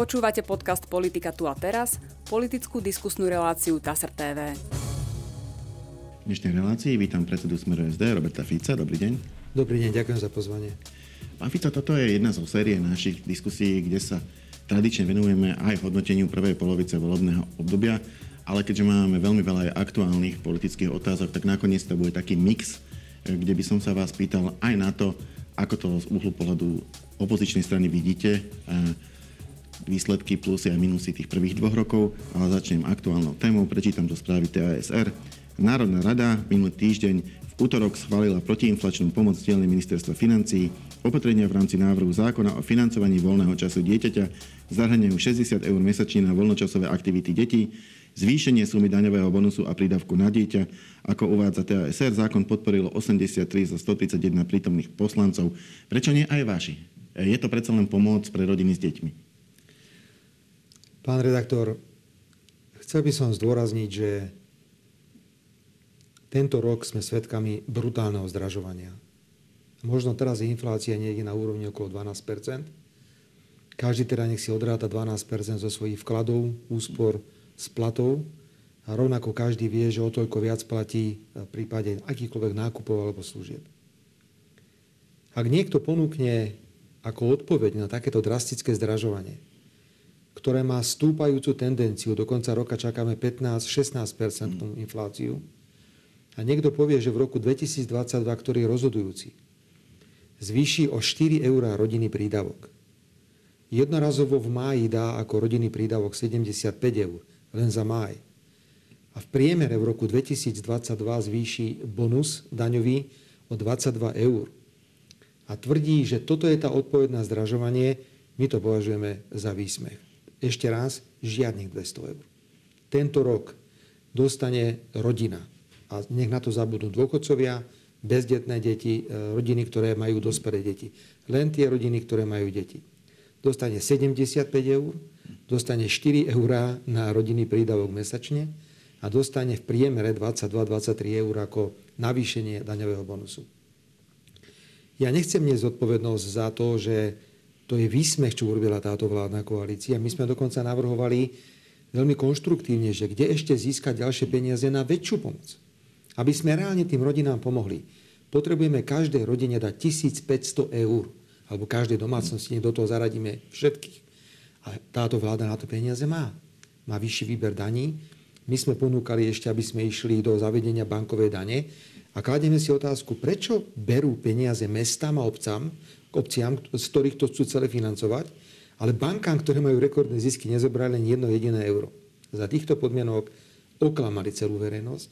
Počúvate podcast Politika tu a teraz, politickú diskusnú reláciu TASR TV. V dnešnej relácii vítam predsedu Smeru SD Roberta Fica. Dobrý deň. Dobrý deň, ďakujem za pozvanie. Pán Fica, toto je jedna zo série našich diskusí, kde sa tradične venujeme aj hodnoteniu prvej polovice volebného obdobia, ale keďže máme veľmi veľa aj aktuálnych politických otázok, tak nakoniec to bude taký mix, kde by som sa vás pýtal aj na to, ako to z uhlu pohľadu opozičnej strany vidíte, výsledky plusy a minusy tých prvých dvoch rokov, ale začnem aktuálnou témou, prečítam to správy TASR. Národná rada minulý týždeň v útorok schválila protiinflačnú pomoc dielne ministerstva financií. Opatrenia v rámci návrhu zákona o financovaní voľného času dieťaťa zahrňajú 60 eur mesačne na voľnočasové aktivity detí, zvýšenie sumy daňového bonusu a prídavku na dieťa. Ako uvádza TASR, zákon podporilo 83 zo 131 prítomných poslancov. Prečo nie aj vaši? Je to predsa len pomoc pre rodiny s deťmi. Pán redaktor, chcel by som zdôrazniť, že tento rok sme svedkami brutálneho zdražovania. Možno teraz je inflácia niekde na úrovni okolo 12% Každý teda nech si odráta 12% zo svojich vkladov, úspor, splatov a rovnako každý vie, že o toľko viac platí v prípade akýchkoľvek nákupov alebo služieb. Ak niekto ponúkne ako odpoveď na takéto drastické zdražovanie ktoré má stúpajúcu tendenciu. Do konca roka čakáme 15-16% mm. infláciu. A niekto povie, že v roku 2022, ktorý je rozhodujúci, zvýši o 4 eurá rodinný prídavok. Jednorazovo v máji dá ako rodinný prídavok 75 eur, len za máj. A v priemere v roku 2022 zvýši bonus daňový o 22 eur. A tvrdí, že toto je tá odpoveď na zdražovanie, my to považujeme za výsmech. Ešte raz, žiadnych 200 eur. Tento rok dostane rodina. A nech na to zabudnú dôchodcovia, bezdetné deti, e, rodiny, ktoré majú dospelé deti. Len tie rodiny, ktoré majú deti. Dostane 75 eur, dostane 4 eurá na rodinný prídavok mesačne a dostane v priemere 22-23 eur ako navýšenie daňového bonusu. Ja nechcem niesť zodpovednosť za to, že to je výsmech, čo urobila táto vládna koalícia. My sme dokonca navrhovali veľmi konštruktívne, že kde ešte získať ďalšie peniaze na väčšiu pomoc. Aby sme reálne tým rodinám pomohli. Potrebujeme každej rodine dať 1500 eur. Alebo každej domácnosti, do toho zaradíme všetkých. A táto vláda na to peniaze má. Má vyšší výber daní. My sme ponúkali ešte, aby sme išli do zavedenia bankovej dane. A kladieme si otázku, prečo berú peniaze mestám a obcám, obciam, z ktorých to chcú celé financovať, ale bankám, ktoré majú rekordné zisky, nezobrali len jedno jediné euro. Za týchto podmienok oklamali celú verejnosť,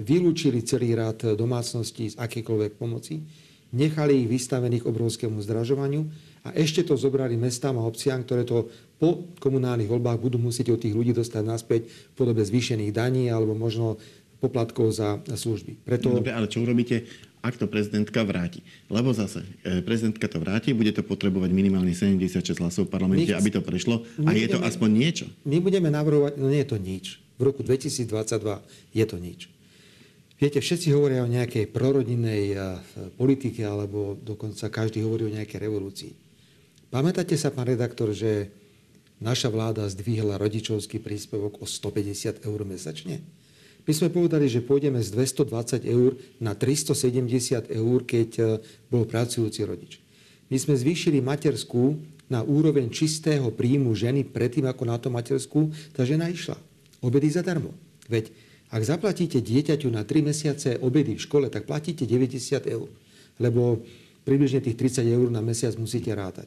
vylúčili celý rád domácností z akékoľvek pomoci, nechali ich vystavených obrovskému zdražovaniu a ešte to zobrali mestám a obciám, ktoré to po komunálnych voľbách budú musieť od tých ľudí dostať naspäť v podobe zvýšených daní alebo možno poplatkov za služby. Preto... Dobre, ale čo urobíte? Ak to prezidentka vráti. Lebo zase, e, prezidentka to vráti, bude to potrebovať minimálne 76 hlasov v parlamente, my, aby to prešlo. A je budeme, to aspoň niečo. My budeme navrhovať, no nie je to nič. V roku 2022 je to nič. Viete, všetci hovoria o nejakej prorodinnej e, politike, alebo dokonca každý hovorí o nejakej revolúcii. Pamätáte sa, pán redaktor, že naša vláda zdvihla rodičovský príspevok o 150 eur mesačne? My sme povedali, že pôjdeme z 220 eur na 370 eur, keď e, bol pracujúci rodič. My sme zvýšili materskú na úroveň čistého príjmu ženy predtým, ako na to materskú tá žena išla. Obedy zadarmo. Veď ak zaplatíte dieťaťu na 3 mesiace obedy v škole, tak platíte 90 eur. Lebo približne tých 30 eur na mesiac musíte rátať.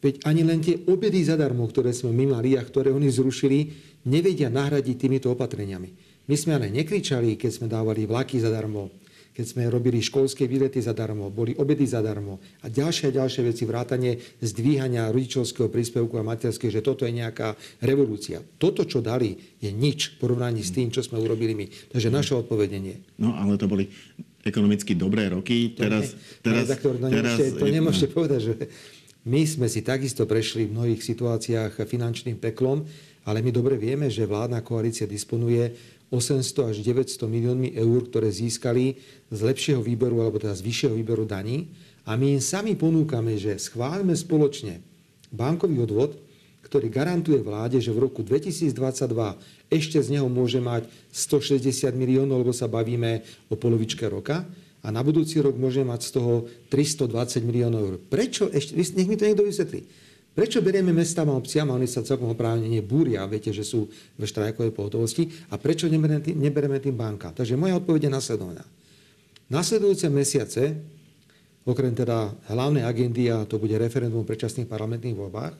Veď ani len tie obedy zadarmo, ktoré sme my mali a ktoré oni zrušili, nevedia nahradiť týmito opatreniami. My sme ale nekričali, keď sme dávali vlaky zadarmo, keď sme robili školské výlety zadarmo, boli obedy zadarmo a ďalšie a ďalšie veci, vrátanie zdvíhania rodičovského príspevku a materského, že toto je nejaká revolúcia. Toto, čo dali, je nič v porovnaní s tým, čo sme urobili my. Takže naše odpovedenie. No, ale to boli ekonomicky dobré roky. Teraz, to, teraz, redaktor, no, teraz, nemôžete, to nemôžete povedať, že my sme si takisto prešli v mnohých situáciách finančným peklom, ale my dobre vieme, že vládna koalícia disponuje 800 až 900 miliónmi eur, ktoré získali z lepšieho výberu alebo teda z vyššieho výberu daní. A my im sami ponúkame, že schválme spoločne bankový odvod, ktorý garantuje vláde, že v roku 2022 ešte z neho môže mať 160 miliónov, lebo sa bavíme o polovičke roka a na budúci rok môže mať z toho 320 miliónov eur. Prečo ešte, nech mi to niekto vysvetlí. Prečo berieme mestám a obciam a oni sa celkom oprávne nebúria, viete, že sú v štrajkovej pohotovosti a prečo nebereme tým, nebereme tým bankám? Takže moja odpoveď je nasledovná. Nasledujúce mesiace, okrem teda hlavnej agendy, a to bude referendum o predčasných parlamentných voľbách,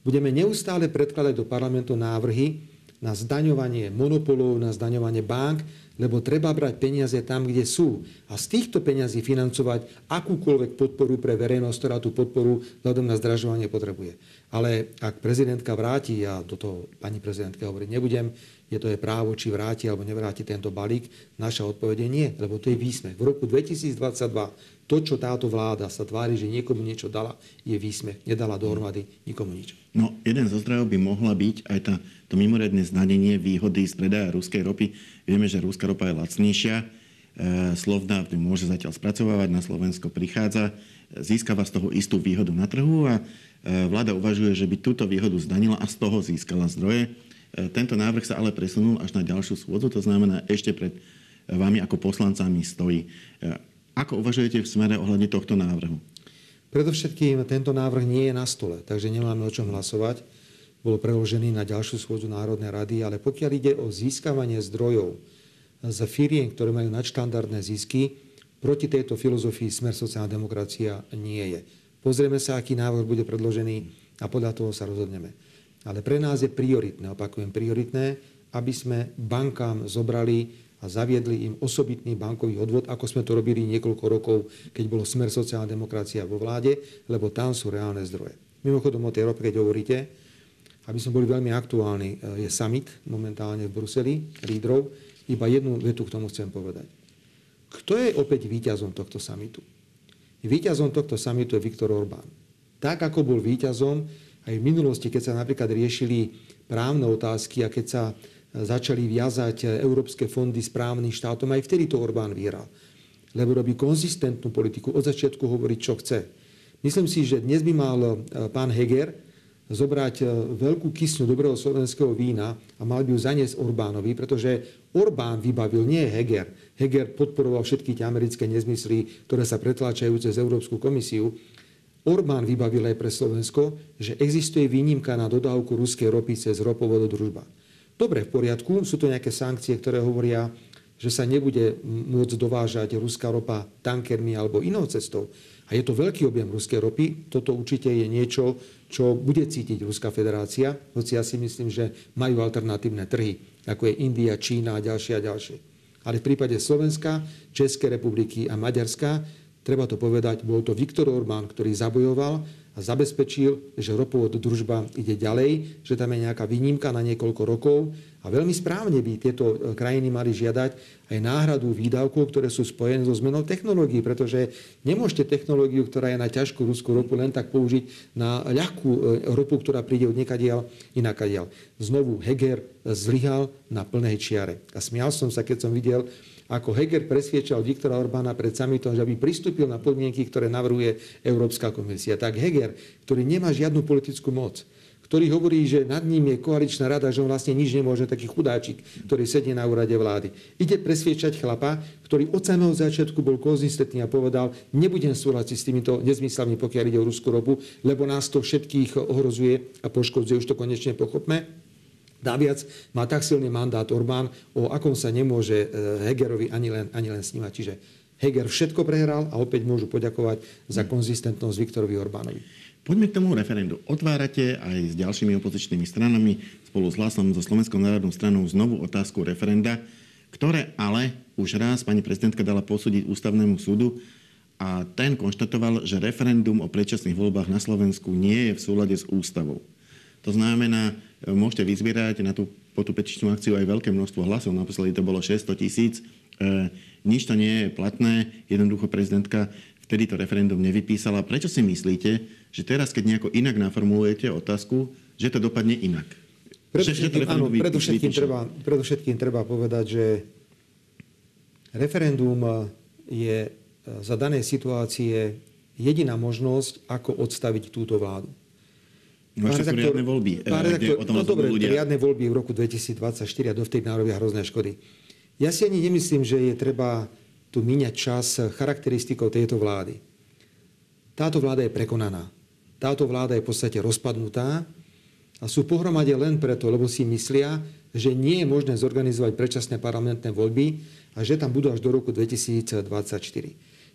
budeme neustále predkladať do parlamentu návrhy na zdaňovanie monopolov, na zdaňovanie bank, lebo treba brať peniaze tam, kde sú. A z týchto peňazí financovať akúkoľvek podporu pre verejnosť, ktorá tú podporu vzhľadom na zdražovanie potrebuje. Ale ak prezidentka vráti, ja do toho pani prezidentka hovoriť nebudem, je to je právo, či vráti alebo nevráti tento balík, naša odpovede nie, lebo to je výsmech. V roku 2022 to, čo táto vláda sa tvári, že niekomu niečo dala, je výsmech. Nedala dohromady nikomu nič. No, jeden zo zdrojov by mohla byť aj tá, to mimoriadne znadenie výhody z predaja ruskej ropy. Vieme, že ruská ropa je lacnejšia. E, Slovna môže zatiaľ spracovávať, na Slovensko prichádza, získava z toho istú výhodu na trhu a e, vláda uvažuje, že by túto výhodu zdanila a z toho získala zdroje. E, tento návrh sa ale presunul až na ďalšiu schôdzu, to znamená ešte pred vami ako poslancami stojí. Ako uvažujete v smere ohľadne tohto návrhu? Predovšetkým tento návrh nie je na stole, takže nemáme o čom hlasovať. Bol preložený na ďalšiu schôdzu Národnej rady, ale pokiaľ ide o získavanie zdrojov z firiem, ktoré majú nadštandardné zisky, proti tejto filozofii smer sociálna demokracia nie je. Pozrieme sa, aký návrh bude predložený a podľa toho sa rozhodneme. Ale pre nás je prioritné, opakujem prioritné, aby sme bankám zobrali a zaviedli im osobitný bankový odvod, ako sme to robili niekoľko rokov, keď bolo smer sociálna demokracia vo vláde, lebo tam sú reálne zdroje. Mimochodom o tej rope, keď hovoríte, aby sme boli veľmi aktuálni, e, je summit momentálne v Bruseli, lídrov. Iba jednu vetu k tomu chcem povedať. Kto je opäť víťazom tohto samitu? Výťazom tohto samitu je Viktor Orbán. Tak, ako bol víťazom aj v minulosti, keď sa napríklad riešili právne otázky a keď sa začali viazať európske fondy správnym štátom, aj vtedy to Orbán vyhral. Lebo robí konzistentnú politiku, od začiatku hovoriť, čo chce. Myslím si, že dnes by mal e, pán Heger zobrať e, veľkú kysňu dobrého slovenského vína a mal by ju zaniesť Orbánovi, pretože Orbán vybavil, nie Heger. Heger podporoval všetky tie americké nezmysly, ktoré sa pretláčajú cez Európsku komisiu. Orbán vybavil aj pre Slovensko, že existuje výnimka na dodávku ruskej ropy cez ropovododružba. Dobre, v poriadku, sú to nejaké sankcie, ktoré hovoria, že sa nebude môcť dovážať ruská ropa tankermi alebo inou cestou. A je to veľký objem ruskej ropy. Toto určite je niečo, čo bude cítiť Ruská federácia, hoci ja si myslím, že majú alternatívne trhy, ako je India, Čína a ďalšie a ďalšie. Ale v prípade Slovenska, Českej republiky a Maďarska, treba to povedať, bol to Viktor Orbán, ktorý zabojoval a zabezpečil, že ropovod družba ide ďalej, že tam je nejaká výnimka na niekoľko rokov a veľmi správne by tieto e, krajiny mali žiadať aj náhradu výdavkov, ktoré sú spojené so zmenou technológií, pretože nemôžete technológiu, ktorá je na ťažkú ruskú ropu, len tak použiť na ľahkú e, ropu, ktorá príde od niekadiaľ inakadiaľ. Znovu Heger zlyhal na plnej čiare. A smial som sa, keď som videl, ako Heger presviečal Viktora Orbána pred samitom, že aby pristúpil na podmienky, ktoré navrhuje Európska komisia. Tak Heger, ktorý nemá žiadnu politickú moc, ktorý hovorí, že nad ním je koaličná rada, že on vlastne nič nemôže, taký chudáčik, ktorý sedí na úrade vlády. Ide presviečať chlapa, ktorý od samého začiatku bol konzistentný a povedal, nebudem súhlasiť s týmito nezmyslami, pokiaľ ide o ruskú ropu, lebo nás to všetkých ohrozuje a poškodzuje, už to konečne pochopme. Naviac má tak silný mandát Orbán, o akom sa nemôže e, Hegerovi ani len, ani len snímať. Čiže Heger všetko prehral a opäť môžu poďakovať za konzistentnosť Viktorovi Orbánovi. Poďme k tomu referendu. Otvárate aj s ďalšími opozičnými stranami spolu s hlasom so Slovenskou národnou stranou znovu otázku referenda, ktoré ale už raz pani prezidentka dala posúdiť ústavnému súdu a ten konštatoval, že referendum o predčasných voľbách na Slovensku nie je v súlade s ústavou. To znamená, môžete vyzbierať na tú, po tú petičnú akciu aj veľké množstvo hlasov. Naposledy to bolo 600 tisíc. E, nič to nie je platné. Jednoducho prezidentka vtedy to referendum nevypísala. Prečo si myslíte, že teraz, keď nejako inak naformulujete otázku, že to dopadne inak? Predovšetkým, áno, predovšetkým, treba, predovšetkým treba povedať, že referendum je e, za danej situácie jediná možnosť, ako odstaviť túto vládu. No ešte sú riadne voľby. Pán eh, redaktor, no dobre, ľudia... riadne voľby v roku 2024 a dovtedy narobia hrozné škody. Ja si ani nemyslím, že je treba tu míňať čas charakteristikou tejto vlády. Táto vláda je prekonaná. Táto vláda je v podstate rozpadnutá a sú pohromade len preto, lebo si myslia, že nie je možné zorganizovať predčasné parlamentné voľby a že tam budú až do roku 2024.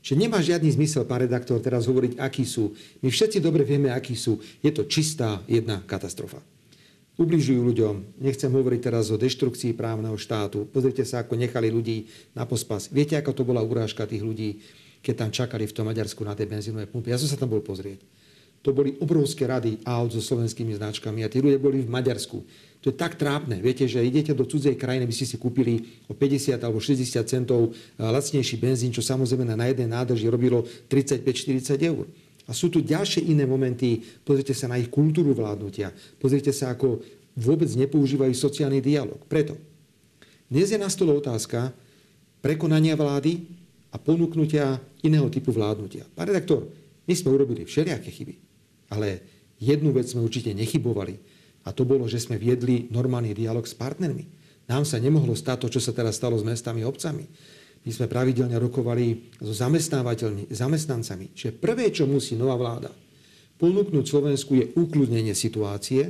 Čiže nemá žiadny zmysel, pán redaktor, teraz hovoriť, akí sú. My všetci dobre vieme, akí sú. Je to čistá jedna katastrofa. Ubližujú ľuďom. Nechcem hovoriť teraz o deštrukcii právneho štátu. Pozrite sa, ako nechali ľudí na pospas. Viete, ako to bola urážka tých ľudí, keď tam čakali v tom Maďarsku na tej benzínovej pumpe. Ja som sa tam bol pozrieť. To boli obrovské rady aut so slovenskými značkami a tí ľudia boli v Maďarsku to je tak trápne. Viete, že idete do cudzej krajiny, by ste si kúpili o 50 alebo 60 centov eh, lacnejší benzín, čo samozrejme na jednej nádrži robilo 35-40 eur. A sú tu ďalšie iné momenty. Pozrite sa na ich kultúru vládnutia. Pozrite sa, ako vôbec nepoužívajú sociálny dialog. Preto dnes je na stole otázka prekonania vlády a ponúknutia iného typu vládnutia. Pán redaktor, my sme urobili všelijaké chyby, ale jednu vec sme určite nechybovali a to bolo, že sme viedli normálny dialog s partnermi. Nám sa nemohlo stať to, čo sa teraz stalo s mestami a obcami. My sme pravidelne rokovali so zamestnávateľmi, zamestnancami. Čiže prvé, čo musí nová vláda ponúknuť Slovensku, je ukludnenie situácie,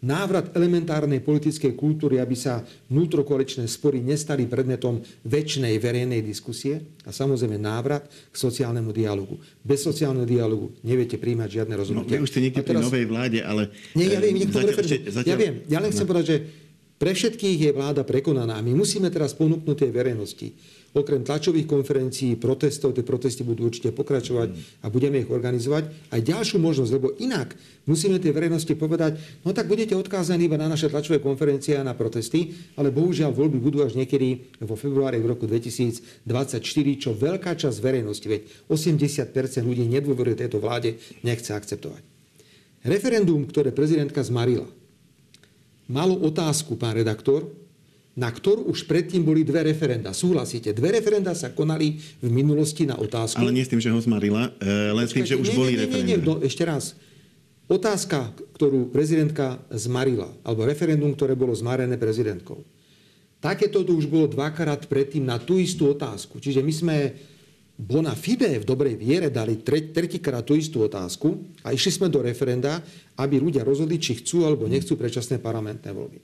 návrat elementárnej politickej kultúry, aby sa vnútrokoaličné spory nestali predmetom väčšnej verejnej diskusie a samozrejme návrat k sociálnemu dialogu. Bez sociálneho dialogu neviete príjmať žiadne rozhodnutie. No, vy už ste niekde pri novej vláde, ale... Nie, ja viem, zatiaľ, ešte, zatiaľ... ja viem, ja len chcem no. povedať, že pre všetkých je vláda prekonaná. My musíme teraz ponúknuť tej verejnosti okrem tlačových konferencií, protestov, tie protesty budú určite pokračovať a budeme ich organizovať, aj ďalšiu možnosť, lebo inak musíme tej verejnosti povedať, no tak budete odkázaní iba na naše tlačové konferencie a na protesty, ale bohužiaľ voľby budú až niekedy vo februári v roku 2024, čo veľká časť verejnosti, veď 80% ľudí nedôveruje tejto vláde, nechce akceptovať. Referendum, ktoré prezidentka zmarila, malo otázku, pán redaktor, na ktorú už predtým boli dve referenda. Súhlasíte? Dve referenda sa konali v minulosti na otázku. Ale nie s tým, že ho zmarila, e, len s tým, že už nie, boli nie, referenda. Nie, nie, no, ešte raz. Otázka, ktorú prezidentka zmarila, alebo referendum, ktoré bolo zmarené prezidentkou. Takéto tu už bolo dvakrát predtým na tú istú otázku. Čiže my sme bona fide v dobrej viere dali tretíkrát tú istú otázku a išli sme do referenda, aby ľudia rozhodli, či chcú alebo nechcú predčasné parlamentné voľby.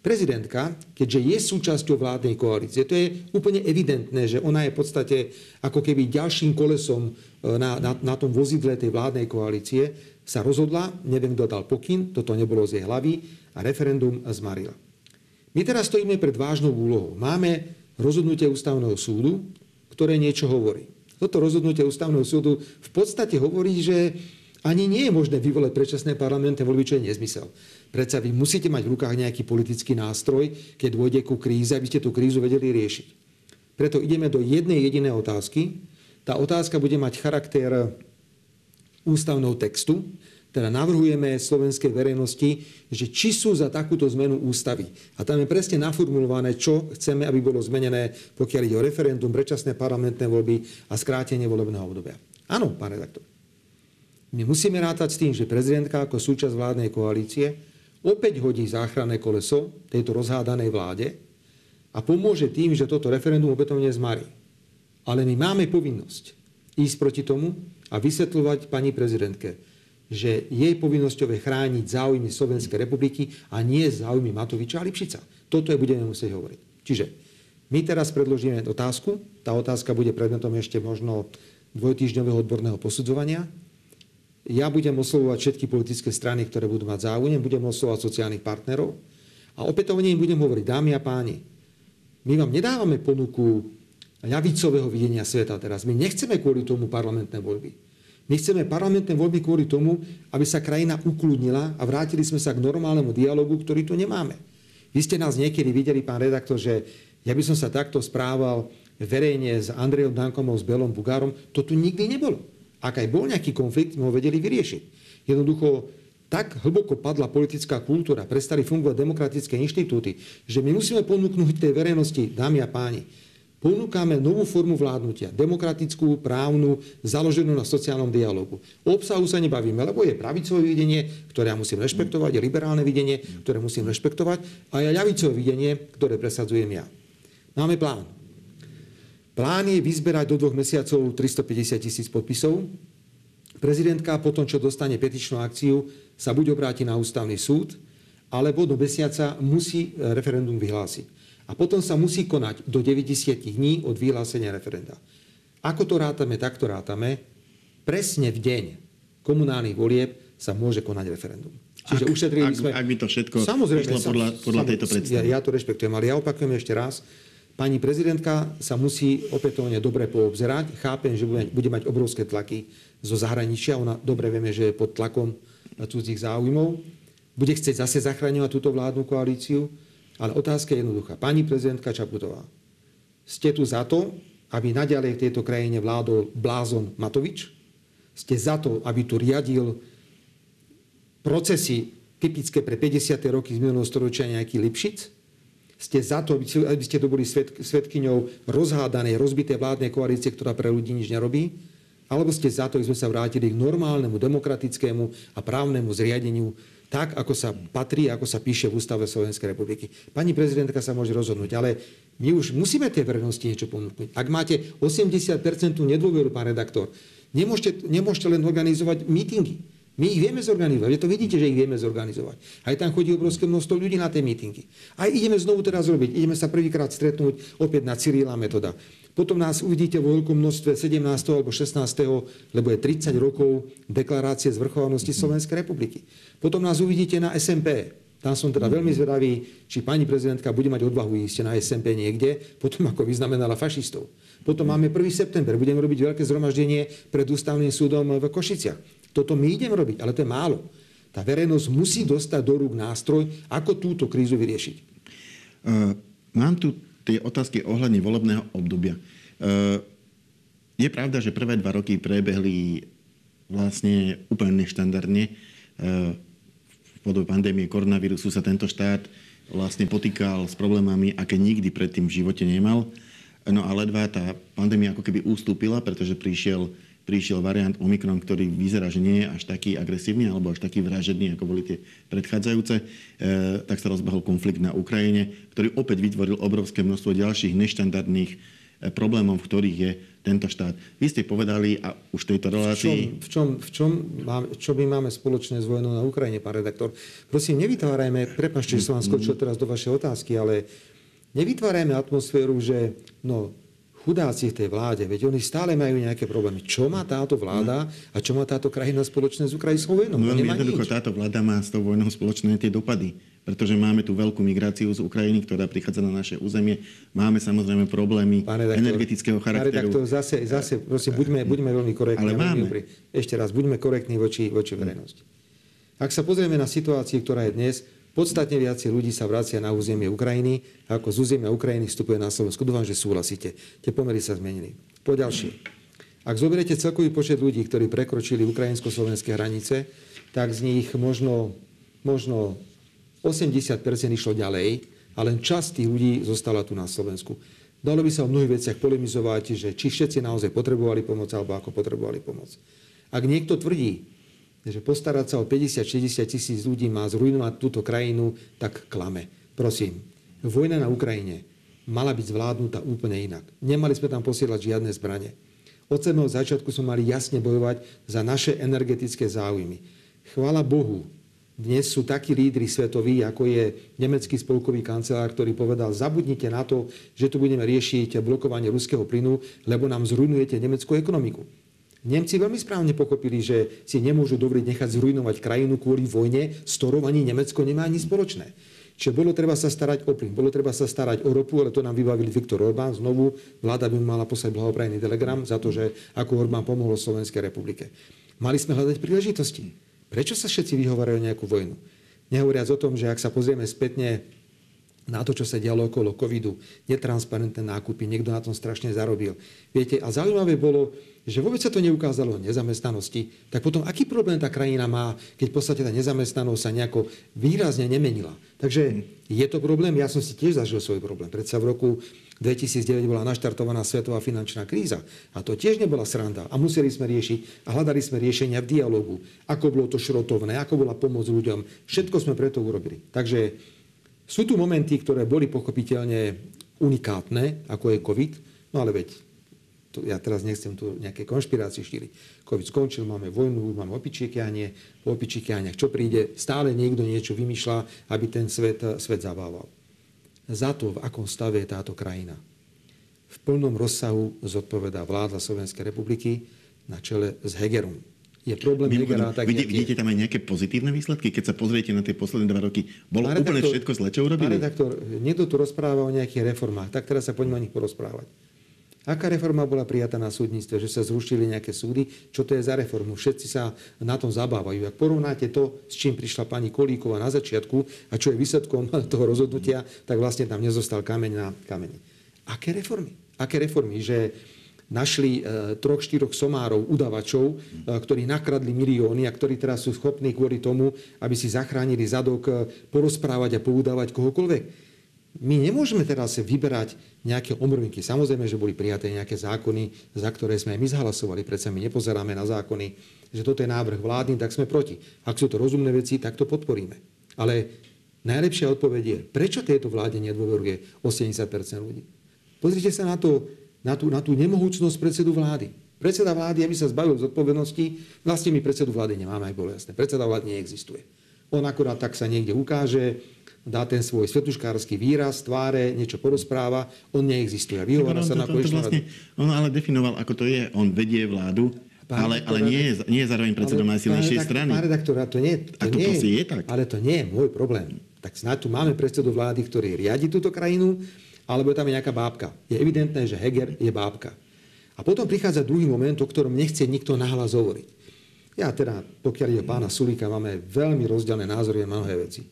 Prezidentka, keďže je súčasťou vládnej koalície, to je úplne evidentné, že ona je v podstate ako keby ďalším kolesom e, na, na, na tom vozidle tej vládnej koalície, sa rozhodla, neviem, kto dal pokyn, toto nebolo z jej hlavy a referendum zmarila. My teraz stojíme pred vážnou úlohou. Máme rozhodnutie ústavného súdu, ktoré niečo hovorí. Toto rozhodnutie ústavného súdu v podstate hovorí, že ani nie je možné vyvolať predčasné parlamentné voľby, čo je nezmysel. Predsa vy musíte mať v rukách nejaký politický nástroj, keď dôjde ku kríze, aby ste tú krízu vedeli riešiť. Preto ideme do jednej jedinej otázky. Tá otázka bude mať charakter ústavného textu, teda navrhujeme slovenskej verejnosti, že či sú za takúto zmenu ústavy. A tam je presne naformulované, čo chceme, aby bolo zmenené, pokiaľ ide o referendum, predčasné parlamentné voľby a skrátenie volebného obdobia. Áno, pán redaktor. My musíme rátať s tým, že prezidentka ako súčasť vládnej koalície opäť hodí záchranné koleso tejto rozhádanej vláde a pomôže tým, že toto referendum opätovne zmarí. Ale my máme povinnosť ísť proti tomu a vysvetľovať pani prezidentke, že jej povinnosťou je chrániť záujmy Slovenskej republiky a nie záujmy Matoviča a Lipšica. Toto je budeme musieť hovoriť. Čiže my teraz predložíme otázku. Tá otázka bude predmetom ešte možno dvojtýždňového odborného posudzovania ja budem oslovovať všetky politické strany, ktoré budú mať záujem, budem oslovovať sociálnych partnerov a opätovne im budem hovoriť, dámy a páni, my vám nedávame ponuku ľavicového videnia sveta teraz. My nechceme kvôli tomu parlamentné voľby. My chceme parlamentné voľby kvôli tomu, aby sa krajina ukludnila a vrátili sme sa k normálnemu dialogu, ktorý tu nemáme. Vy ste nás niekedy videli, pán redaktor, že ja by som sa takto správal verejne s Andrejom Dankom s Belom Bugárom. To tu nikdy nebolo. Ak aj bol nejaký konflikt, sme ho vedeli vyriešiť. Jednoducho, tak hlboko padla politická kultúra, prestali fungovať demokratické inštitúty, že my musíme ponúknuť tej verejnosti, dámy a páni, Ponúkame novú formu vládnutia, demokratickú, právnu, založenú na sociálnom dialogu. O obsahu sa nebavíme, lebo je pravicové videnie, ktoré ja musím rešpektovať, je liberálne videnie, ktoré musím rešpektovať a je ľavicové videnie, ktoré presadzujem ja. Máme plán. Plán je vyzberať do dvoch mesiacov 350 tisíc podpisov. Prezidentka po tom, čo dostane petičnú akciu, sa buď obráti na ústavný súd, alebo do mesiaca musí referendum vyhlásiť. A potom sa musí konať do 90 dní od vyhlásenia referenda. Ako to rátame, tak to rátame. Presne v deň komunálnych volieb sa môže konať referendum. Čiže ak, ušetrili ak, sme... Ak by to všetko samozrejme, podľa, podľa tejto predstavy. Ja, ja to rešpektujem, ale ja opakujem ešte raz. Pani prezidentka sa musí opätovne dobre poobzerať. Chápem, že bude, mať obrovské tlaky zo zahraničia. Ona dobre vieme, že je pod tlakom cudzích záujmov. Bude chcieť zase zachraňovať túto vládnu koalíciu. Ale otázka je jednoduchá. Pani prezidentka Čaputová, ste tu za to, aby naďalej v tejto krajine vládol blázon Matovič? Ste za to, aby tu riadil procesy typické pre 50. roky z minulého storočia nejaký Lipšic? Ste za to, aby ste to boli svetkyňou rozhádanej, rozbitej vládnej koalície, ktorá pre ľudí nič nerobí? Alebo ste za to, aby sme sa vrátili k normálnemu, demokratickému a právnemu zriadeniu tak, ako sa patrí, ako sa píše v Ústave Slovenskej republiky. Pani prezidentka sa môže rozhodnúť, ale my už musíme tej verejnosti niečo ponúknuť. Ak máte 80% nedôveru, pán redaktor, nemôžete, nemôžete len organizovať mítingy. My ich vieme zorganizovať. Vy to vidíte, že ich vieme zorganizovať. Aj tam chodí obrovské množstvo ľudí na tie mítingy. Aj ideme znovu teraz robiť. Ideme sa prvýkrát stretnúť opäť na Cyrila metoda. Potom nás uvidíte vo veľkom množstve 17. alebo 16. lebo je 30 rokov deklarácie zvrchovanosti Slovenskej republiky. Potom nás uvidíte na SMP. Tam som teda veľmi zvedavý, či pani prezidentka bude mať odvahu ísť na SMP niekde, potom ako vyznamenala fašistov. Potom máme 1. september, budeme robiť veľké zhromaždenie pred ústavným súdom v Košiciach. Toto my ideme robiť, ale to je málo. Tá verejnosť musí dostať do rúk nástroj, ako túto krízu vyriešiť. Uh, mám tu tie otázky ohľadne volebného obdobia. Uh, je pravda, že prvé dva roky prebehli vlastne úplne neštandardne. Uh, v podobe pandémie koronavírusu sa tento štát vlastne potýkal s problémami, aké nikdy predtým v živote nemal. No a ledva tá pandémia ako keby ustúpila, pretože prišiel, prišiel variant Omikron, ktorý vyzerá, že nie je až taký agresívny alebo až taký vražedný, ako boli tie predchádzajúce. E, tak sa rozbehol konflikt na Ukrajine, ktorý opäť vytvoril obrovské množstvo ďalších neštandardných e, problémov, v ktorých je tento štát. Vy ste povedali a už v tejto relácii... V čom, v čom, v čom máme, čo my máme spoločné s vojnou na Ukrajine, pán redaktor? Prosím, nevytvárajme, prepašte, že som vám skočil teraz do vašej otázky, ale nevytvárajme atmosféru, že no, chudáci v tej vláde, veď oni stále majú nejaké problémy. Čo má táto vláda a čo má táto krajina spoločné s ukrajinskou vojnou? No, veľmi jednoducho, táto vláda má s tou vojnou spoločné tie dopady, pretože máme tu veľkú migráciu z Ukrajiny, ktorá prichádza na naše územie. Máme samozrejme problémy redaktor, energetického charakteru. Pán redaktor, zase, zase prosím, buďme, buďme veľmi korektní. Ale máme. Ešte raz, buďme korektní voči, voči verejnosti. Ak sa pozrieme na situáciu, ktorá je dnes, Podstatne viacej ľudí sa vracia na územie Ukrajiny, ako z územia Ukrajiny vstupuje na Slovensku. Dúfam, že súhlasíte. Tie pomery sa zmenili. Po ďalšie. Ak zoberiete celkový počet ľudí, ktorí prekročili ukrajinsko-slovenské hranice, tak z nich možno, možno 80% išlo ďalej a len časť tých ľudí zostala tu na Slovensku. Dalo by sa o mnohých veciach polemizovať, že či všetci naozaj potrebovali pomoc alebo ako potrebovali pomoc. Ak niekto tvrdí, že postarať sa o 50-60 tisíc ľudí má zrujnovať túto krajinu, tak klame. Prosím, vojna na Ukrajine mala byť zvládnutá úplne inak. Nemali sme tam posielať žiadne zbranie. Od samého začiatku sme mali jasne bojovať za naše energetické záujmy. Chvala Bohu, dnes sú takí lídry svetoví, ako je nemecký spolkový kancelár, ktorý povedal, zabudnite na to, že tu budeme riešiť blokovanie ruského plynu, lebo nám zrujnujete nemeckú ekonomiku. Nemci veľmi správne pochopili, že si nemôžu dovoliť nechať zrujnovať krajinu kvôli vojne, s ktorou ani Nemecko nemá ani spoločné. Čiže bolo treba sa starať o plyn, bolo treba sa starať o ropu, ale to nám vybavili Viktor Orbán. Znovu vláda by mala poslať blahoprajný telegram za to, že ako Orbán pomohol Slovenskej republike. Mali sme hľadať príležitosti. Prečo sa všetci vyhovárajú nejakú vojnu? Nehovoriac o tom, že ak sa pozrieme spätne na to, čo sa dialo okolo covidu, netransparentné nákupy, niekto na tom strašne zarobil. Viete, a zaujímavé bolo, že vôbec sa to neukázalo o nezamestnanosti, tak potom aký problém tá krajina má, keď v podstate tá nezamestnanosť sa nejako výrazne nemenila. Takže je to problém, ja som si tiež zažil svoj problém. Predsa v roku 2009 bola naštartovaná svetová finančná kríza. A to tiež nebola sranda. A museli sme riešiť a hľadali sme riešenia v dialogu. Ako bolo to šrotovné, ako bola pomoc ľuďom. Všetko sme preto urobili. Takže sú tu momenty, ktoré boli pochopiteľne unikátne, ako je COVID. No ale veď, to, ja teraz nechcem tu nejaké konšpirácie šíriť. COVID skončil, máme vojnu, máme opičiekianie, po opičiekianiach čo príde? Stále niekto niečo vymýšľa, aby ten svet, svet zabával za to, v akom stave je táto krajina. V plnom rozsahu zodpovedá vláda Slovenskej republiky na čele s Hegerom. Je problém Hegera tak vidí, Vidíte tam aj nejaké pozitívne výsledky? Keď sa pozriete na tie posledné dva roky, bolo pán úplne všetko zle, čo urobili? Pán redaktor, niekto tu rozpráva o nejakých reformách, tak teraz sa poďme o nich porozprávať. Aká reforma bola prijatá na súdnictve, že sa zrušili nejaké súdy? Čo to je za reformu? Všetci sa na tom zabávajú. Ak porovnáte to, s čím prišla pani Kolíková na začiatku a čo je výsledkom toho rozhodnutia, tak vlastne tam nezostal kameň na kameni. Aké reformy? Aké reformy? Že našli e, troch, štyroch somárov, udavačov, e, ktorí nakradli milióny a ktorí teraz sú schopní kvôli tomu, aby si zachránili zadok, e, porozprávať a poudávať kohokoľvek my nemôžeme teraz vyberať nejaké omrvinky. Samozrejme, že boli prijaté nejaké zákony, za ktoré sme aj my zhlasovali. Predsa my nepozeráme na zákony, že toto je návrh vládny, tak sme proti. Ak sú to rozumné veci, tak to podporíme. Ale najlepšia odpoveď je, prečo tejto vláde nedôveruje 80% ľudí. Pozrite sa na, to, na, tú, na tú nemohúcnosť predsedu vlády. Predseda vlády, aby sa zbavil zodpovednosti, vlastne my predsedu vlády nemáme, aj bolo jasné. Predseda vlády neexistuje. On akurát tak sa niekde ukáže, dá ten svoj svetuškársky výraz, tváre, niečo porozpráva, on neexistuje. Vyhovára sa to, na to, to vlastne, On ale definoval, ako to je. On vedie vládu, pán ale, ale nie, je, nie je zároveň predsedom najsilnejšej strany. Pán redaktor, to nie, to, to nie, je tak. Ale to nie je môj problém. Tak snáď tu máme predsedu vlády, ktorý riadi túto krajinu, alebo tam je nejaká bábka. Je evidentné, že Heger je bábka. A potom prichádza druhý moment, o ktorom nechce nikto nahlas hovoriť. Ja teda, pokiaľ je pána Sulíka, máme veľmi rozdielne názory na mnohé veci.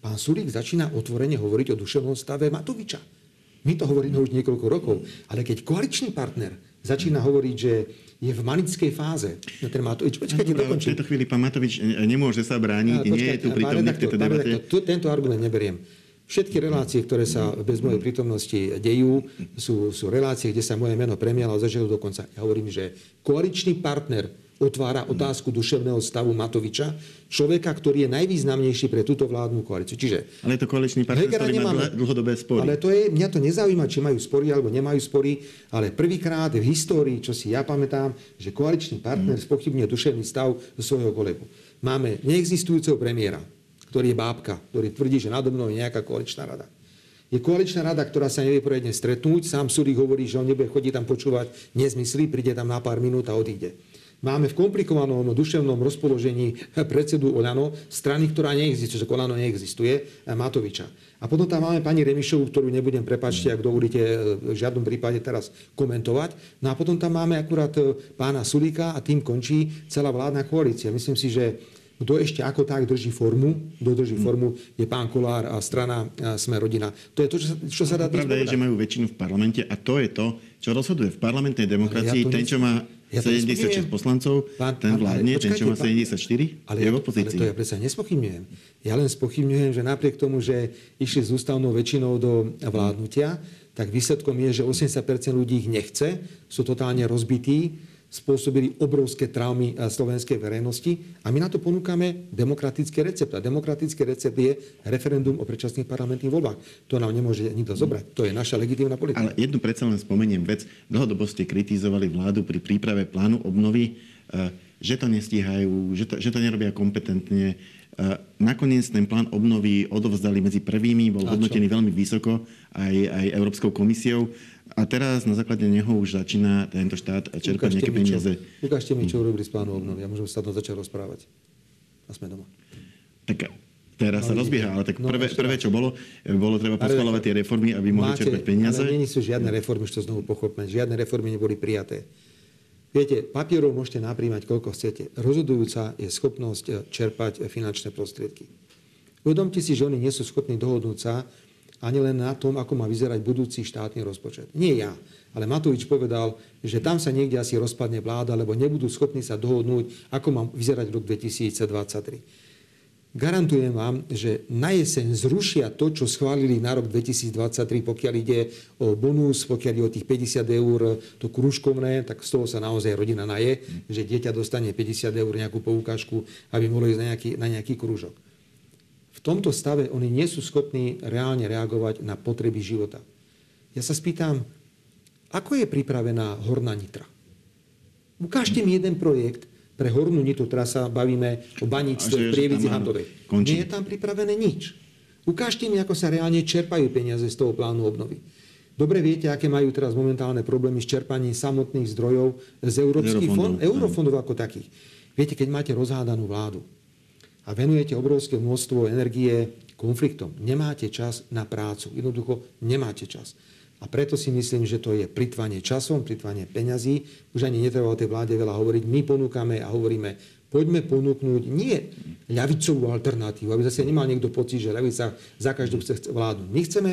Pán Sulík začína otvorene hovoriť o duševnom stave Matoviča. My to hovoríme už niekoľko rokov, ale keď koaličný partner začína hovoriť, že je v manickej fáze. No ten Matovič, počkajte, no, v tejto chvíli pán Matovič nemôže sa brániť, nie je tu prítomný v tejto debate. Tento argument neberiem. Všetky relácie, ktoré sa bez mojej prítomnosti dejú, sú, sú relácie, kde sa moje meno premialo od začiatku do konca. Ja hovorím, že koaličný partner otvára otázku duševného stavu Matoviča, človeka, ktorý je najvýznamnejší pre túto vládnu koalíciu. Čiže, ale je to koaličný partner, ktorý má dlhodobé spory. Ale to je, mňa to nezaujíma, či majú spory alebo nemajú spory, ale prvýkrát v histórii, čo si ja pamätám, že koaličný partner mm. spochybňuje duševný stav svojho kolegu. Máme neexistujúceho premiéra, ktorý je bábka, ktorý tvrdí, že nado mnou je nejaká koaličná rada. Je koaličná rada, ktorá sa nevie poriadne stretnúť. Sám Surik hovorí, že on nebude chodiť tam počúvať nezmysly, príde tam na pár minút a odíde. Máme v komplikovanom duševnom rozpoložení predsedu Olano, strany, ktorá neexistuje, že Olano neexistuje, Matoviča. A potom tam máme pani Remišovu, ktorú nebudem, prepačte, ak dovolíte, v žiadnom prípade teraz komentovať. No a potom tam máme akurát eh, pána Sulíka a tým končí celá vládna koalícia. Myslím si, že kto ešte ako tak drží formu, kto drží hmm. formu, je pán Kolár a strana a Sme rodina. To je to, čo sa, čo sa dá Pravda je, že majú väčšinu v parlamente a to je to, čo rozhoduje v parlamentnej demokracii. Ja ten, čo má ja 76 poslancov, pán, ten vládne, ten, čo má 74, ale, je v opozícii. Ale to ja predsa nespochybňujem. Ja len spochybňujem, že napriek tomu, že išli s ústavnou väčšinou do vládnutia, tak výsledkom je, že 80% ľudí ich nechce, sú totálne rozbití, spôsobili obrovské traumy eh, slovenskej verejnosti a my na to ponúkame demokratický recept. A demokratický recept je referendum o predčasných parlamentných voľbách. To nám nemôže nikto zobrať. To je naša legitímna politika. Ale jednu predsa len spomeniem vec. Dlhodobo ste kritizovali vládu pri príprave plánu obnovy, eh, že to nestíhajú, že to, že to nerobia kompetentne. Eh, nakoniec ten plán obnovy odovzdali medzi prvými, bol hodnotený veľmi vysoko aj, aj Európskou komisiou. A teraz na základe neho už začína tento štát čerpať nejaké peniaze. Ukážte mi, čo urobili s plánu obnovy. Ja môžem sa tam začať rozprávať. A sme doma. Tak teraz no, sa rozbieha, ale tak no, prvé, prvé, čo bolo, bolo treba poschvalovať tie reformy, aby mohli máte, čerpať peniaze. Ale nie sú žiadne reformy, už to znovu pochopme. Žiadne reformy neboli prijaté. Viete, papierov môžete napríjmať, koľko chcete. Rozhodujúca je schopnosť čerpať finančné prostriedky. Uvedomte si, že oni nie sú schopní dohodnúť sa ani len na tom, ako má vyzerať budúci štátny rozpočet. Nie ja, ale Matovič povedal, že tam sa niekde asi rozpadne vláda, lebo nebudú schopní sa dohodnúť, ako má vyzerať rok 2023. Garantujem vám, že na jeseň zrušia to, čo schválili na rok 2023, pokiaľ ide o bonus, pokiaľ ide o tých 50 eur, to krúžkovné, tak z toho sa naozaj rodina naje, že dieťa dostane 50 eur nejakú poukážku, aby mohlo ísť na nejaký, na nejaký krúžok. V tomto stave oni nie sú schopní reálne reagovať na potreby života. Ja sa spýtam, ako je pripravená Horná Nitra? Ukážte mi jeden projekt, pre hornú nitu, teraz sa bavíme o baníctve Prievidzi Handovej. Nie je tam pripravené nič. Ukážte mi, ako sa reálne čerpajú peniaze z toho plánu obnovy. Dobre viete, aké majú teraz momentálne problémy s čerpaním samotných zdrojov z európskych fond, eurofondov ako takých. Viete, keď máte rozhádanú vládu a venujete obrovské množstvo energie konfliktom, nemáte čas na prácu. Jednoducho nemáte čas. A preto si myslím, že to je plitvanie časom, plitvanie peňazí. Už ani netreba o tej vláde veľa hovoriť. My ponúkame a hovoríme, poďme ponúknuť nie ľavicovú alternatívu, aby zase nemal niekto pocit, že ľavica za každú chce vládnuť. My chceme,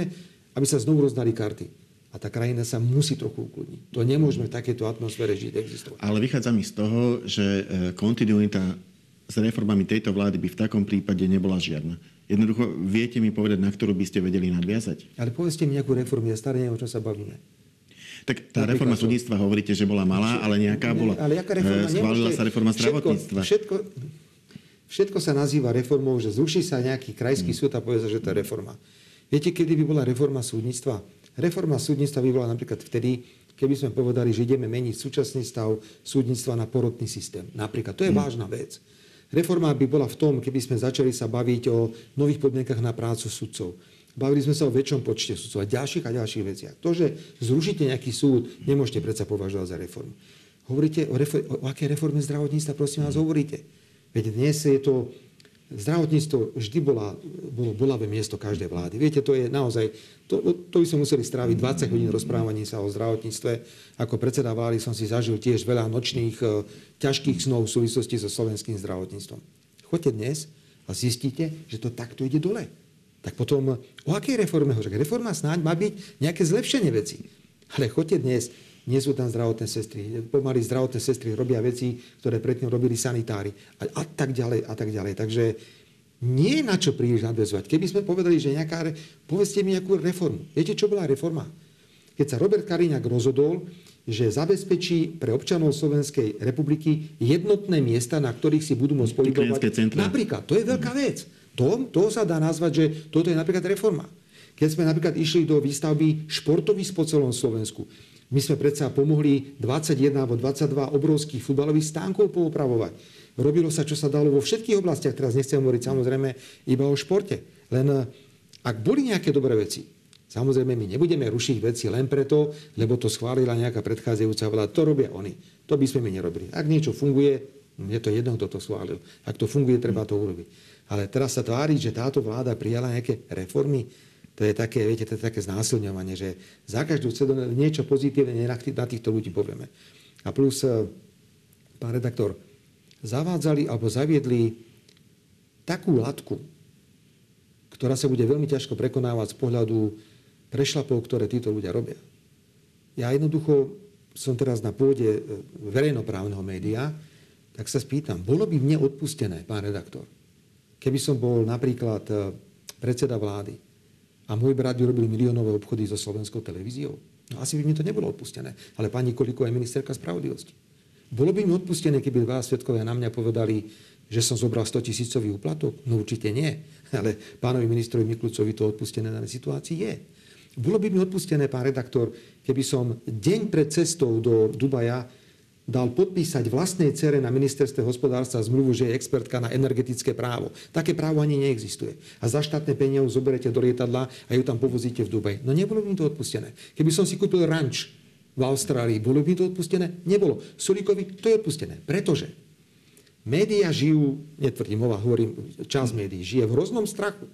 aby sa znovu rozdali karty. A tá krajina sa musí trochu ukludniť. To nemôžeme v takéto atmosfére žiť, existovať. Ale vychádza mi z toho, že e, kontinuita s reformami tejto vlády by v takom prípade nebola žiadna. Jednoducho, viete mi povedať, na ktorú by ste vedeli nadviazať? Ale povedzte mi nejakú reformu, ja staré neviem, o čom sa bavíme. Tak tá Napríklad reforma to... súdnictva hovoríte, že bola malá, ale nejaká bola. Ale jaká reforma? Eh, schválila sa reforma zdravotníctva. Všetko, všetko sa nazýva reformou, že zruší sa nejaký krajský hmm. súd a povie sa, že to je reforma. Viete, kedy by bola reforma súdnictva? Reforma súdnictva by bola napríklad vtedy, keby sme povedali, že ideme meniť súčasný stav súdnictva na porotný systém. Napríklad. To je hmm. vážna vec. Reforma by bola v tom, keby sme začali sa baviť o nových podmienkach na prácu sudcov. Bavili sme sa o väčšom počte sudcov a ďalších a ďalších veciach. To, že zrušíte nejaký súd, nemôžete predsa považovať za reformu. Hovoríte o, refor- o akej reforme zdravotníctva, prosím vás, hovoríte. Veď dnes je to Zdravotníctvo vždy bola, bolo bolavé miesto každej vlády. Viete, to je naozaj, to, to by sme museli stráviť 20 hodín rozprávaním sa o zdravotníctve. Ako predseda vlády som si zažil tiež veľa nočných e, ťažkých snov v súvislosti so slovenským zdravotníctvom. Choďte dnes a zistíte, že to takto ide dole. Tak potom, o akej reforme hovorí? Reforma snáď má byť nejaké zlepšenie veci. Ale choďte dnes nie sú tam zdravotné sestry. Pomaly zdravotné sestry robia veci, ktoré predtým robili sanitári. A, a tak ďalej, a tak ďalej. Takže nie je na čo príliš nadvezovať. Keby sme povedali, že nejaká... Povedzte mi nejakú reformu. Viete, čo bola reforma? Keď sa Robert Kariňák rozhodol, že zabezpečí pre občanov Slovenskej republiky jednotné miesta, na ktorých si budú môcť pohybovať. Napríklad, to je veľká vec. To, to sa dá nazvať, že toto je napríklad reforma. Keď sme napríklad išli do výstavby športových po celom Slovensku, my sme predsa pomohli 21 alebo 22 obrovských futbalových stánkov poopravovať. Robilo sa, čo sa dalo vo všetkých oblastiach. Teraz nechcem hovoriť samozrejme iba o športe. Len ak boli nejaké dobré veci, samozrejme my nebudeme rušiť veci len preto, lebo to schválila nejaká predchádzajúca vláda. To robia oni. To by sme my nerobili. Ak niečo funguje, je to jedno, kto to schválil. Ak to funguje, treba to urobiť. Ale teraz sa tváriť, že táto vláda prijala nejaké reformy, to je také, viete, to je také znásilňovanie, že za každú cenu niečo pozitívne na týchto ľudí povieme. A plus, e, pán redaktor, zavádzali alebo zaviedli takú latku, ktorá sa bude veľmi ťažko prekonávať z pohľadu prešlapov, ktoré títo ľudia robia. Ja jednoducho som teraz na pôde e, verejnoprávneho média, tak sa spýtam, bolo by mne odpustené, pán redaktor, keby som bol napríklad e, predseda vlády, a môj brat robil miliónové obchody so slovenskou televíziou. No asi by mi to nebolo odpustené. Ale pani Kolíková je ministerka spravodlivosti. Bolo by mi odpustené, keby dva svetkovia na mňa povedali, že som zobral 100 tisícový úplatok? No určite nie. Ale pánovi ministrovi Miklúcovi to odpustené na situácii je. Bolo by mi odpustené, pán redaktor, keby som deň pred cestou do Dubaja dal podpísať vlastnej cere na ministerstve hospodárstva zmluvu, že je expertka na energetické právo. Také právo ani neexistuje. A za štátne peniaze zoberete do lietadla a ju tam povozíte v Dubaji. No nebolo by mi to odpustené. Keby som si kúpil ranč v Austrálii, bolo by mi to odpustené? Nebolo. Sulíkovi to je odpustené. Pretože médiá žijú, netvrdím, hovorím, čas médií, žije v hroznom strachu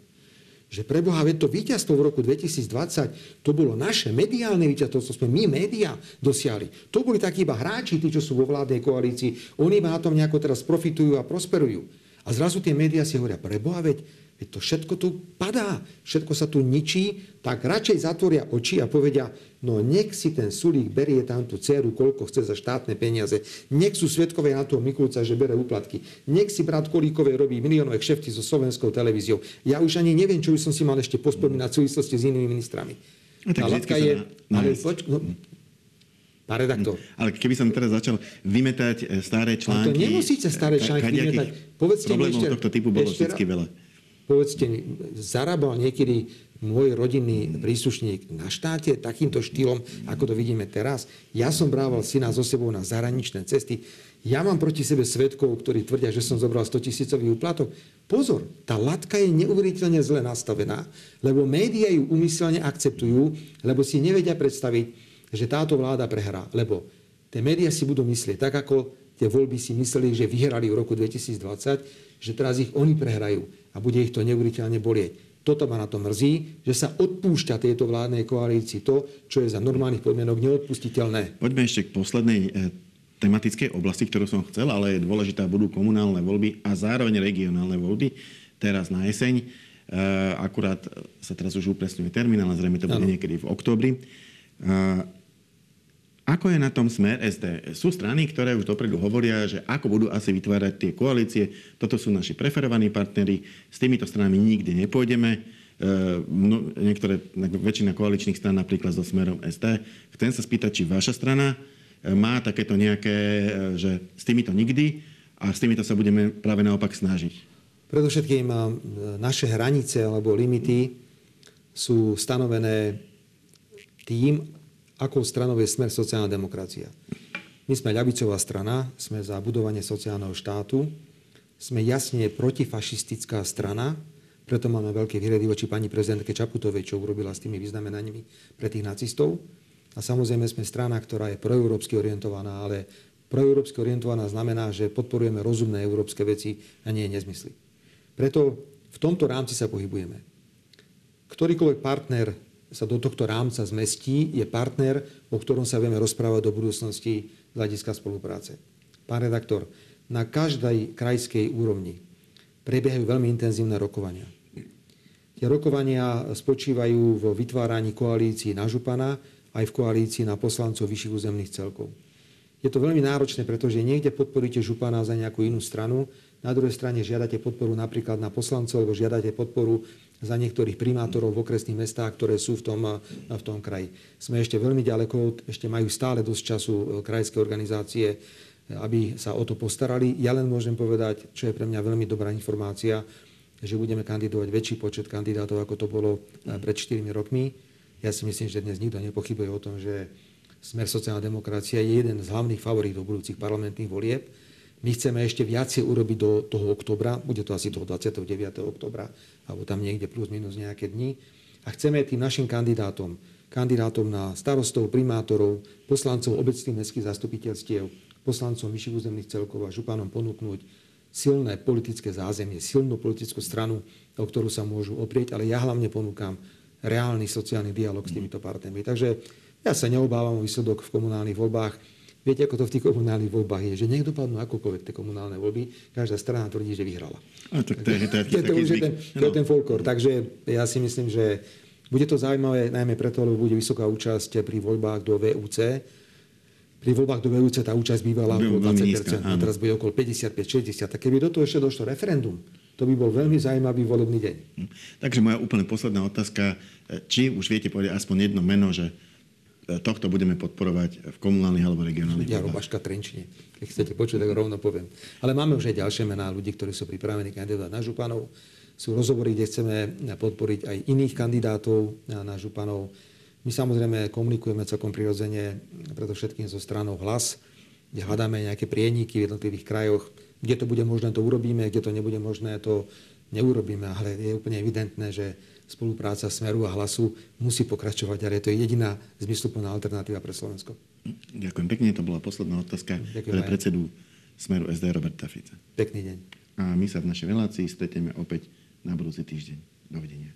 že pre Boha, to víťazstvo v roku 2020, to bolo naše mediálne víťazstvo, to sme my, médiá, dosiahli. To boli takí iba hráči, tí, čo sú vo vládnej koalícii. Oni ma na tom nejako teraz profitujú a prosperujú. A zrazu tie médiá si hovoria, pre Boha, veď, veď to všetko tu padá, všetko sa tu ničí, tak radšej zatvoria oči a povedia, no nech si ten Sulík berie tam tú dceru, koľko chce za štátne peniaze. Nech sú svetkové na toho Mikulca, že bere úplatky. Nech si brat Kolíkové robí miliónové kšefty so slovenskou televíziou. Ja už ani neviem, čo by som si mal ešte pospomínať v súvislosti s inými ministrami. No, tak Tá je... Na, Ale poč, no, Pán redaktor. Ale keby som teraz začal vymetať e, staré články... Ale to nemusíte staré ka- články vymetať. Povedzte mi ešte- tohto typu bolo ešte vždy veľa. Povedzte mi, zarábal niekedy môj rodinný príslušník na štáte takýmto štýlom, ako to vidíme teraz? Ja som brával syna so sebou na zahraničné cesty. Ja mám proti sebe svetkov, ktorí tvrdia, že som zobral 100 tisícový úplatok. Pozor, tá latka je neuveriteľne zle nastavená, lebo médiá ju umyselne akceptujú, lebo si nevedia predstaviť, že táto vláda prehrá. Lebo tie médiá si budú myslieť, tak ako tie voľby si mysleli, že vyhrali v roku 2020, že teraz ich oni prehrajú a bude ich to neuveriteľne bolieť. Toto ma na to mrzí, že sa odpúšťa tejto vládnej koalícii to, čo je za normálnych podmienok neodpustiteľné. Poďme ešte k poslednej e, tematickej oblasti, ktorú som chcel, ale je dôležitá, budú komunálne voľby a zároveň regionálne voľby teraz na jeseň. E, akurát sa teraz už upresňuje termín, ale zrejme to bude Áno. niekedy v oktobri. Ako je na tom smer SD? Sú strany, ktoré už dopredu hovoria, že ako budú asi vytvárať tie koalície. Toto sú naši preferovaní partnery. S týmito stranami nikdy nepôjdeme. Mno- niektoré, väčšina koaličných stran napríklad so smerom SD. Chcem sa spýtať, či vaša strana e, má takéto nejaké, e, že s týmito nikdy a s týmito sa budeme práve naopak snažiť. Predovšetkým naše hranice alebo limity sú stanovené tým, akou stranou je smer sociálna demokracia. My sme ľavicová strana, sme za budovanie sociálneho štátu, sme jasne protifašistická strana, preto máme veľké výhrady voči pani prezidentke Čaputovej, čo urobila s tými vyznamenaniami pre tých nacistov. A samozrejme sme strana, ktorá je proeurópsky orientovaná, ale proeurópsky orientovaná znamená, že podporujeme rozumné európske veci a nie nezmysly. Preto v tomto rámci sa pohybujeme. Ktorýkoľvek partner sa do tohto rámca zmestí, je partner, o ktorom sa vieme rozprávať do budúcnosti z hľadiska spolupráce. Pán redaktor, na každej krajskej úrovni prebiehajú veľmi intenzívne rokovania. Tie rokovania spočívajú vo vytváraní koalícií na župana aj v koalícii na poslancov vyšších územných celkov. Je to veľmi náročné, pretože niekde podporíte župana za nejakú inú stranu, na druhej strane žiadate podporu napríklad na poslancov, alebo žiadate podporu za niektorých primátorov v okresných mestách, ktoré sú v tom, v tom kraji. Sme ešte veľmi ďaleko, ešte majú stále dosť času e, krajské organizácie, aby sa o to postarali. Ja len môžem povedať, čo je pre mňa veľmi dobrá informácia, že budeme kandidovať väčší počet kandidátov, ako to bolo e, pred 4 rokmi. Ja si myslím, že dnes nikto nepochybuje o tom, že Smer sociálna demokracia je jeden z hlavných favorítov budúcich parlamentných volieb. My chceme ešte viacej urobiť do toho oktobra, bude to asi toho 29. oktobra, alebo tam niekde plus minus nejaké dni. A chceme tým našim kandidátom, kandidátom na starostov, primátorov, poslancov obecných mestských zastupiteľstiev, poslancom vyšších územných celkov a županom ponúknuť silné politické zázemie, silnú politickú stranu, o ktorú sa môžu oprieť, ale ja hlavne ponúkam reálny sociálny dialog s týmito partnermi. Takže ja sa neobávam o výsledok v komunálnych voľbách. Viete, ako to v tých komunálnych voľbách je, že nech dopadnú akokoľvek tie komunálne voľby, každá strana tvrdí, že vyhrala. A tak to je, to je, To, to taký už je ten, to je ten folklór. Takže ja si myslím, že bude to zaujímavé najmä preto, lebo bude vysoká účasť pri voľbách do VUC. Pri voľbách do VUC tá účasť bývala okolo 20%, nízka, a teraz bude okolo 55-60. Tak keby do toho ešte došlo referendum, to by bol veľmi zaujímavý volebný deň. Hm. Takže moja úplne posledná otázka, či už viete povedať aspoň jedno meno, že tohto budeme podporovať v komunálnych alebo regionálnych Ja. Robaška Trenčine. Keď chcete počuť, tak rovno poviem. Ale máme už aj ďalšie mená ľudí, ktorí sú pripravení kandidovať na županov. Sú rozhovory, kde chceme podporiť aj iných kandidátov na, županov. My samozrejme komunikujeme celkom prirodzene, predovšetkým so stranou hlas, kde hľadáme nejaké prieniky v jednotlivých krajoch. Kde to bude možné, to urobíme, kde to nebude možné, to neurobíme. Ale je úplne evidentné, že spolupráca Smeru a Hlasu musí pokračovať, ale to je jediná zmysluplná alternatíva pre Slovensko. Ďakujem pekne, to bola posledná otázka Ďakujem pre predsedu Smeru SD Roberta Fica. Pekný deň. A my sa v našej relácii stretneme opäť na budúci týždeň. Dovidenia.